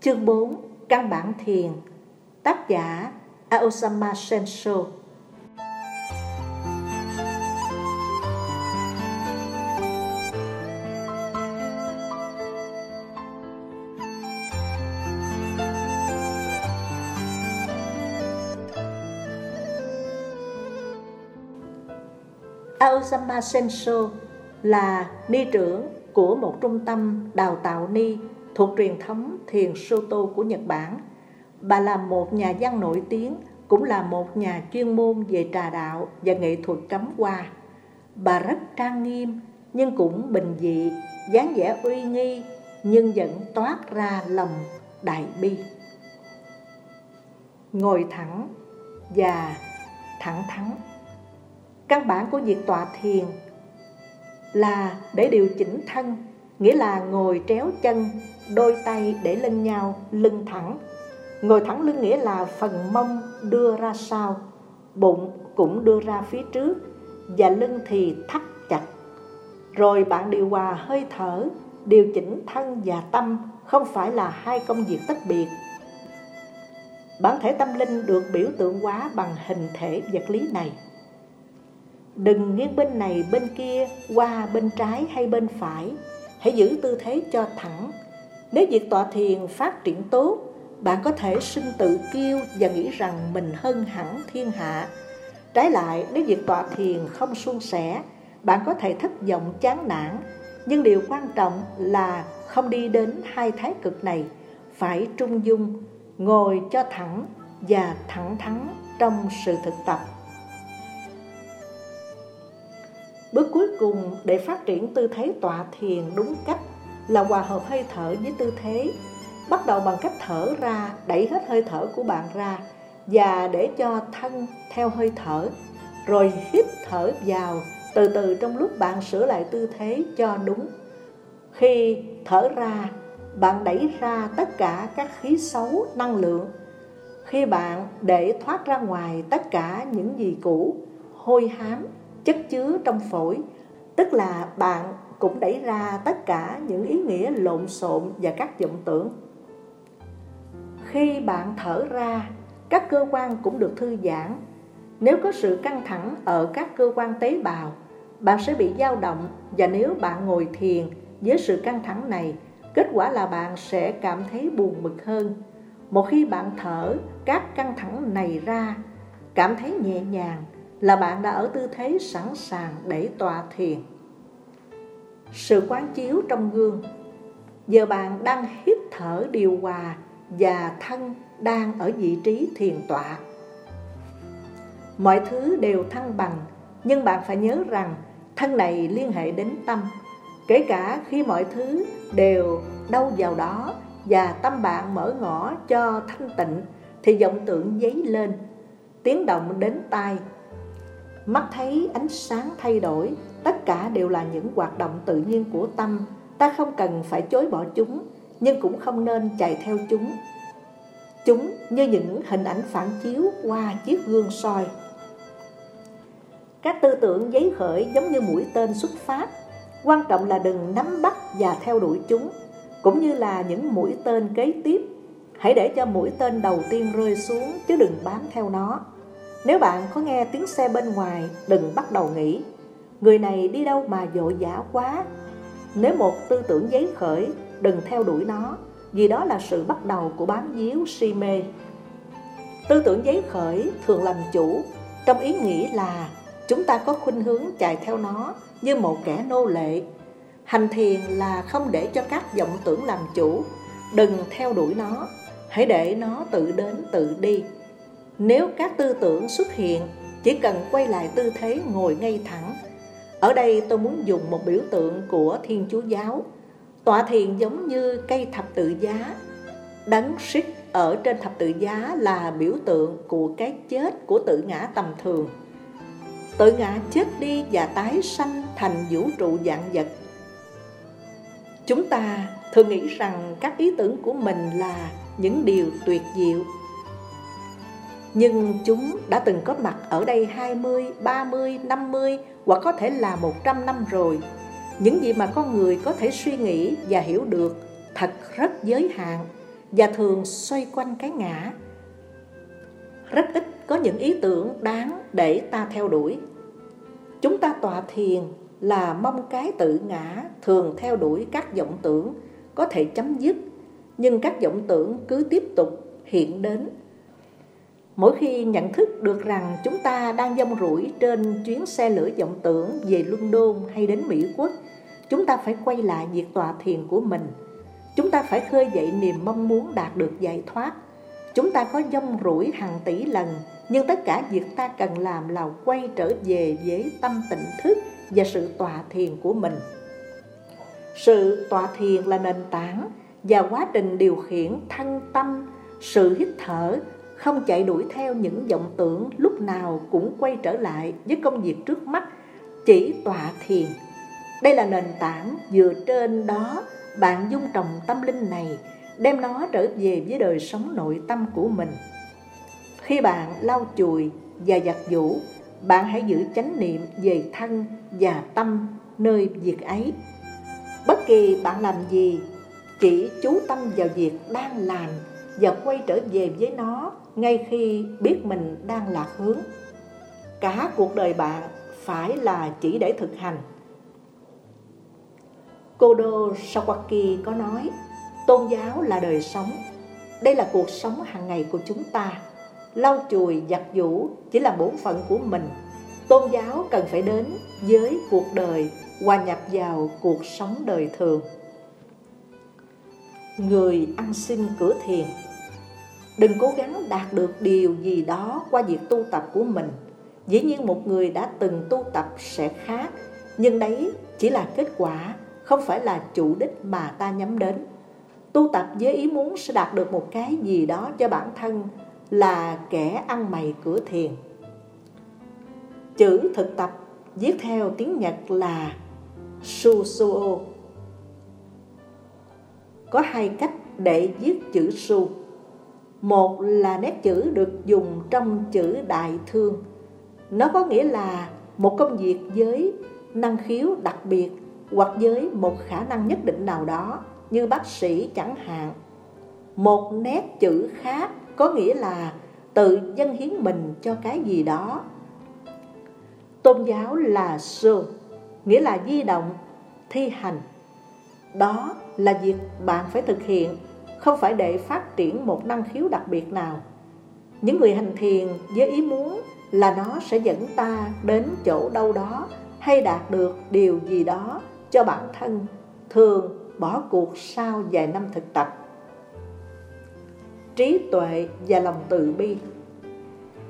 Chương 4 Căn bản thiền. Tác giả Aosama Sensho Aosama Sensho là ni trưởng của một trung tâm đào tạo ni thuộc truyền thống thiền Soto của Nhật Bản. Bà là một nhà văn nổi tiếng, cũng là một nhà chuyên môn về trà đạo và nghệ thuật cắm hoa. Bà rất trang nghiêm nhưng cũng bình dị, dáng vẻ uy nghi nhưng vẫn toát ra lòng đại bi. Ngồi thẳng và thẳng thắn. Căn bản của việc tọa thiền là để điều chỉnh thân, nghĩa là ngồi tréo chân, đôi tay để lên nhau, lưng thẳng. Ngồi thẳng lưng nghĩa là phần mông đưa ra sau, bụng cũng đưa ra phía trước và lưng thì thắt chặt. Rồi bạn điều hòa hơi thở, điều chỉnh thân và tâm không phải là hai công việc tách biệt. Bản thể tâm linh được biểu tượng hóa bằng hình thể vật lý này đừng nghiêng bên này bên kia qua bên trái hay bên phải hãy giữ tư thế cho thẳng. Nếu việc tọa thiền phát triển tốt, bạn có thể sinh tự kiêu và nghĩ rằng mình hơn hẳn thiên hạ. Trái lại, nếu việc tọa thiền không suôn sẻ, bạn có thể thất vọng, chán nản. Nhưng điều quan trọng là không đi đến hai thái cực này. Phải trung dung, ngồi cho thẳng và thẳng thắn trong sự thực tập. Bước cuối cùng để phát triển tư thế tọa thiền đúng cách là hòa hợp hơi thở với tư thế. Bắt đầu bằng cách thở ra, đẩy hết hơi thở của bạn ra và để cho thân theo hơi thở. Rồi hít thở vào, từ từ trong lúc bạn sửa lại tư thế cho đúng. Khi thở ra, bạn đẩy ra tất cả các khí xấu, năng lượng. Khi bạn để thoát ra ngoài tất cả những gì cũ, hôi hám, chất chứa trong phổi. Tức là bạn cũng đẩy ra tất cả những ý nghĩa lộn xộn và các vọng tưởng. Khi bạn thở ra, các cơ quan cũng được thư giãn. Nếu có sự căng thẳng ở các cơ quan tế bào, bạn sẽ bị dao động và nếu bạn ngồi thiền với sự căng thẳng này, kết quả là bạn sẽ cảm thấy buồn bực hơn. Một khi bạn thở các căng thẳng này ra, cảm thấy nhẹ nhàng là bạn đã ở tư thế sẵn sàng để tọa thiền. Sự quán chiếu trong gương Giờ bạn đang hít thở điều hòa và thân đang ở vị trí thiền tọa. Mọi thứ đều thăng bằng, nhưng bạn phải nhớ rằng thân này liên hệ đến tâm. Kể cả khi mọi thứ đều đâu vào đó và tâm bạn mở ngõ cho thanh tịnh thì vọng tưởng dấy lên, tiếng động đến tai Mắt thấy ánh sáng thay đổi, tất cả đều là những hoạt động tự nhiên của tâm. Ta không cần phải chối bỏ chúng, nhưng cũng không nên chạy theo chúng. Chúng như những hình ảnh phản chiếu qua chiếc gương soi. Các tư tưởng giấy khởi giống như mũi tên xuất phát, quan trọng là đừng nắm bắt và theo đuổi chúng, cũng như là những mũi tên kế tiếp. Hãy để cho mũi tên đầu tiên rơi xuống chứ đừng bám theo nó. Nếu bạn có nghe tiếng xe bên ngoài, đừng bắt đầu nghĩ Người này đi đâu mà vội vã quá. Nếu một tư tưởng giấy khởi, đừng theo đuổi nó Vì đó là sự bắt đầu của bám díu si mê. Tư tưởng giấy khởi thường làm chủ Trong ý nghĩ là chúng ta có khuynh hướng chạy theo nó như một kẻ nô lệ. Hành thiền là không để cho các vọng tưởng làm chủ Đừng theo đuổi nó Hãy để nó tự đến tự đi nếu các tư tưởng xuất hiện, chỉ cần quay lại tư thế ngồi ngay thẳng. Ở đây tôi muốn dùng một biểu tượng của Thiên Chúa Giáo. Tọa thiền giống như cây thập tự giá. Đấng xích ở trên thập tự giá là biểu tượng của cái chết của tự ngã tầm thường. Tự ngã chết đi và tái sanh thành vũ trụ dạng vật. Chúng ta thường nghĩ rằng các ý tưởng của mình là những điều tuyệt diệu nhưng chúng đã từng có mặt ở đây 20, 30, 50 hoặc có thể là 100 năm rồi. Những gì mà con người có thể suy nghĩ và hiểu được thật rất giới hạn. và thường xoay quanh cái ngã. Rất ít có những ý tưởng đáng để ta theo đuổi. Chúng ta tọa thiền là mong cái tự ngã thường theo đuổi các vọng tưởng có thể chấm dứt, nhưng các vọng tưởng cứ tiếp tục hiện đến. Mỗi khi nhận thức được rằng chúng ta đang dông rủi trên chuyến xe lửa vọng tưởng về London hay đến Mỹ Quốc, chúng ta phải quay lại việc tọa thiền của mình. Chúng ta phải khơi dậy niềm mong muốn đạt được giải thoát. Chúng ta có dông rủi hàng tỷ lần, nhưng tất cả việc ta cần làm là quay trở về với tâm tỉnh thức và sự tọa thiền của mình. Sự tọa thiền là nền tảng và quá trình điều khiển thân tâm, sự hít thở, không chạy đuổi theo những vọng tưởng lúc nào cũng quay trở lại với công việc trước mắt, chỉ tọa thiền. Đây là nền tảng dựa trên đó bạn dung trồng tâm linh này, đem nó trở về với đời sống nội tâm của mình. Khi bạn lau chùi và giặt giũ, bạn hãy giữ chánh niệm về thân và tâm nơi việc ấy. Bất kỳ bạn làm gì, chỉ chú tâm vào việc đang làm và quay trở về với nó ngay khi biết mình đang lạc hướng. Cả cuộc đời bạn phải là chỉ để thực hành. Kodo Sawaki có nói, tôn giáo là đời sống. Đây là cuộc sống hàng ngày của chúng ta. Lau chùi, giặt giũ chỉ là bổn phận của mình. Tôn giáo cần phải đến với cuộc đời, hòa nhập vào cuộc sống đời thường. Người ăn xin cửa thiền Đừng cố gắng đạt được điều gì đó qua việc tu tập của mình. Dĩ nhiên một người đã từng tu tập sẽ khác, nhưng đấy chỉ là kết quả, không phải là chủ đích mà ta nhắm đến. Tu tập với ý muốn sẽ đạt được một cái gì đó cho bản thân là kẻ ăn mày cửa thiền. Chữ thực tập viết theo tiếng Nhật là Susuo. Có hai cách để viết chữ su. Một là nét chữ được dùng trong chữ đại thương. Nó có nghĩa là một công việc với năng khiếu đặc biệt hoặc với một khả năng nhất định nào đó như bác sĩ chẳng hạn. Một nét chữ khác có nghĩa là tự dân hiến mình cho cái gì đó. Tôn giáo là sơ, nghĩa là di động, thi hành. Đó là việc bạn phải thực hiện không phải để phát triển một năng khiếu đặc biệt nào. Những người hành thiền với ý muốn là nó sẽ dẫn ta đến chỗ đâu đó hay đạt được điều gì đó cho bản thân, thường bỏ cuộc sau vài năm thực tập. Trí tuệ và lòng từ bi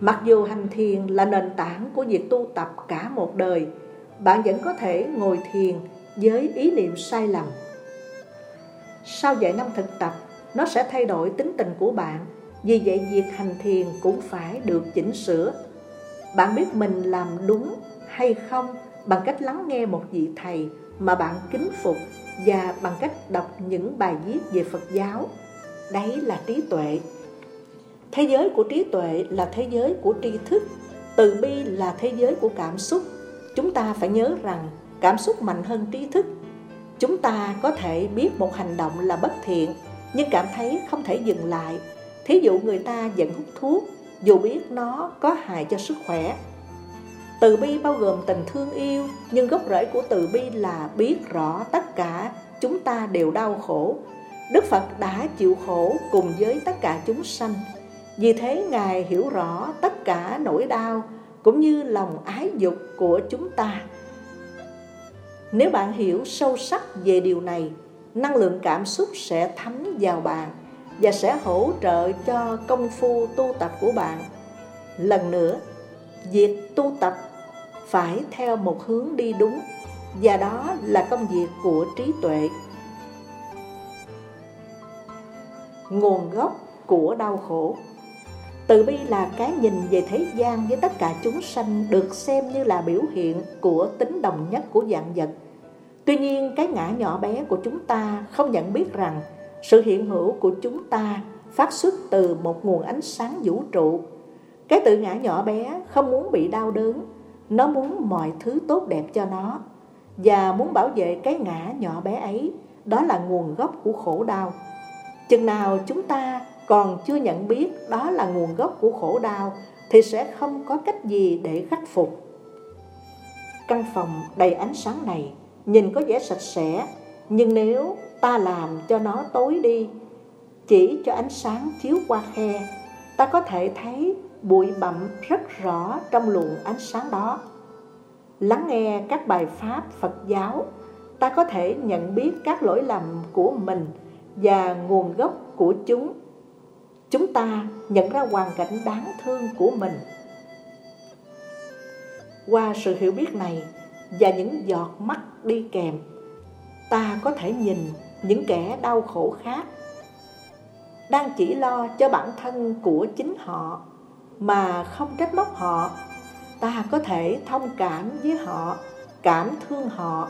Mặc dù hành thiền là nền tảng của việc tu tập cả một đời, bạn vẫn có thể ngồi thiền với ý niệm sai lầm. Sau vài năm thực tập, nó sẽ thay đổi tính tình của bạn vì vậy việc hành thiền cũng phải được chỉnh sửa bạn biết mình làm đúng hay không bằng cách lắng nghe một vị thầy mà bạn kính phục và bằng cách đọc những bài viết về Phật giáo. Đấy là trí tuệ. Thế giới của trí tuệ là thế giới của tri thức, từ bi là thế giới của cảm xúc. Chúng ta phải nhớ rằng cảm xúc mạnh hơn trí thức. Chúng ta có thể biết một hành động là bất thiện nhưng cảm thấy không thể dừng lại. Thí dụ người ta vẫn hút thuốc, dù biết nó có hại cho sức khỏe. Từ bi bao gồm tình thương yêu, nhưng gốc rễ của từ bi là biết rõ tất cả chúng ta đều đau khổ. Đức Phật đã chịu khổ cùng với tất cả chúng sanh. Vì thế Ngài hiểu rõ tất cả nỗi đau cũng như lòng ái dục của chúng ta. Nếu bạn hiểu sâu sắc về điều này năng lượng cảm xúc sẽ thấm vào bạn và sẽ hỗ trợ cho công phu tu tập của bạn. Lần nữa, việc tu tập phải theo một hướng đi đúng và đó là công việc của trí tuệ. Nguồn gốc của đau khổ Từ bi là cái nhìn về thế gian với tất cả chúng sanh được xem như là biểu hiện của tính đồng nhất của dạng vật Tuy nhiên cái ngã nhỏ bé của chúng ta không nhận biết rằng sự hiện hữu của chúng ta phát xuất từ một nguồn ánh sáng vũ trụ. Cái tự ngã nhỏ bé không muốn bị đau đớn, nó muốn mọi thứ tốt đẹp cho nó và muốn bảo vệ cái ngã nhỏ bé ấy, đó là nguồn gốc của khổ đau. chừng nào chúng ta còn chưa nhận biết đó là nguồn gốc của khổ đau thì sẽ không có cách gì để khắc phục căn phòng đầy ánh sáng này nhìn có vẻ sạch sẽ, nhưng nếu ta làm cho nó tối đi, chỉ cho ánh sáng chiếu qua khe, ta có thể thấy bụi bặm rất rõ trong luồng ánh sáng đó. Lắng nghe các bài pháp phật giáo, ta có thể nhận biết các lỗi lầm của mình và nguồn gốc của chúng. Chúng ta nhận ra hoàn cảnh đáng thương của mình. Qua sự hiểu biết này và những giọt mắt đi kèm. Ta có thể nhìn những kẻ đau khổ khác, đang chỉ lo cho bản thân của chính họ, mà không trách móc họ. Ta có thể thông cảm với họ, cảm thương họ.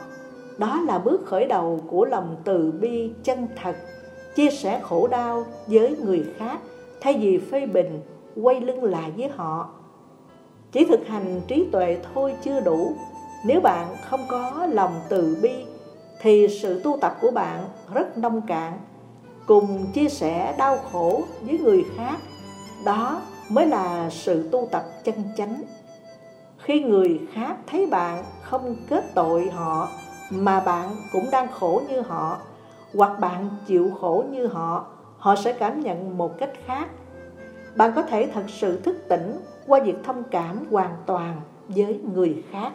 Đó là bước khởi đầu của lòng từ bi chân thật, chia sẻ khổ đau với người khác thay vì phê bình, quay lưng lại với họ. Chỉ thực hành trí tuệ thôi chưa đủ nếu bạn không có lòng từ bi, thì sự tu tập của bạn rất nông cạn. Cùng chia sẻ đau khổ với người khác, đó mới là sự tu tập chân chánh. Khi người khác thấy bạn không kết tội họ, mà bạn cũng đang khổ như họ, hoặc bạn chịu khổ như họ họ sẽ cảm nhận một cách khác. Bạn có thể thật sự thức tỉnh qua việc thông cảm hoàn toàn với người khác.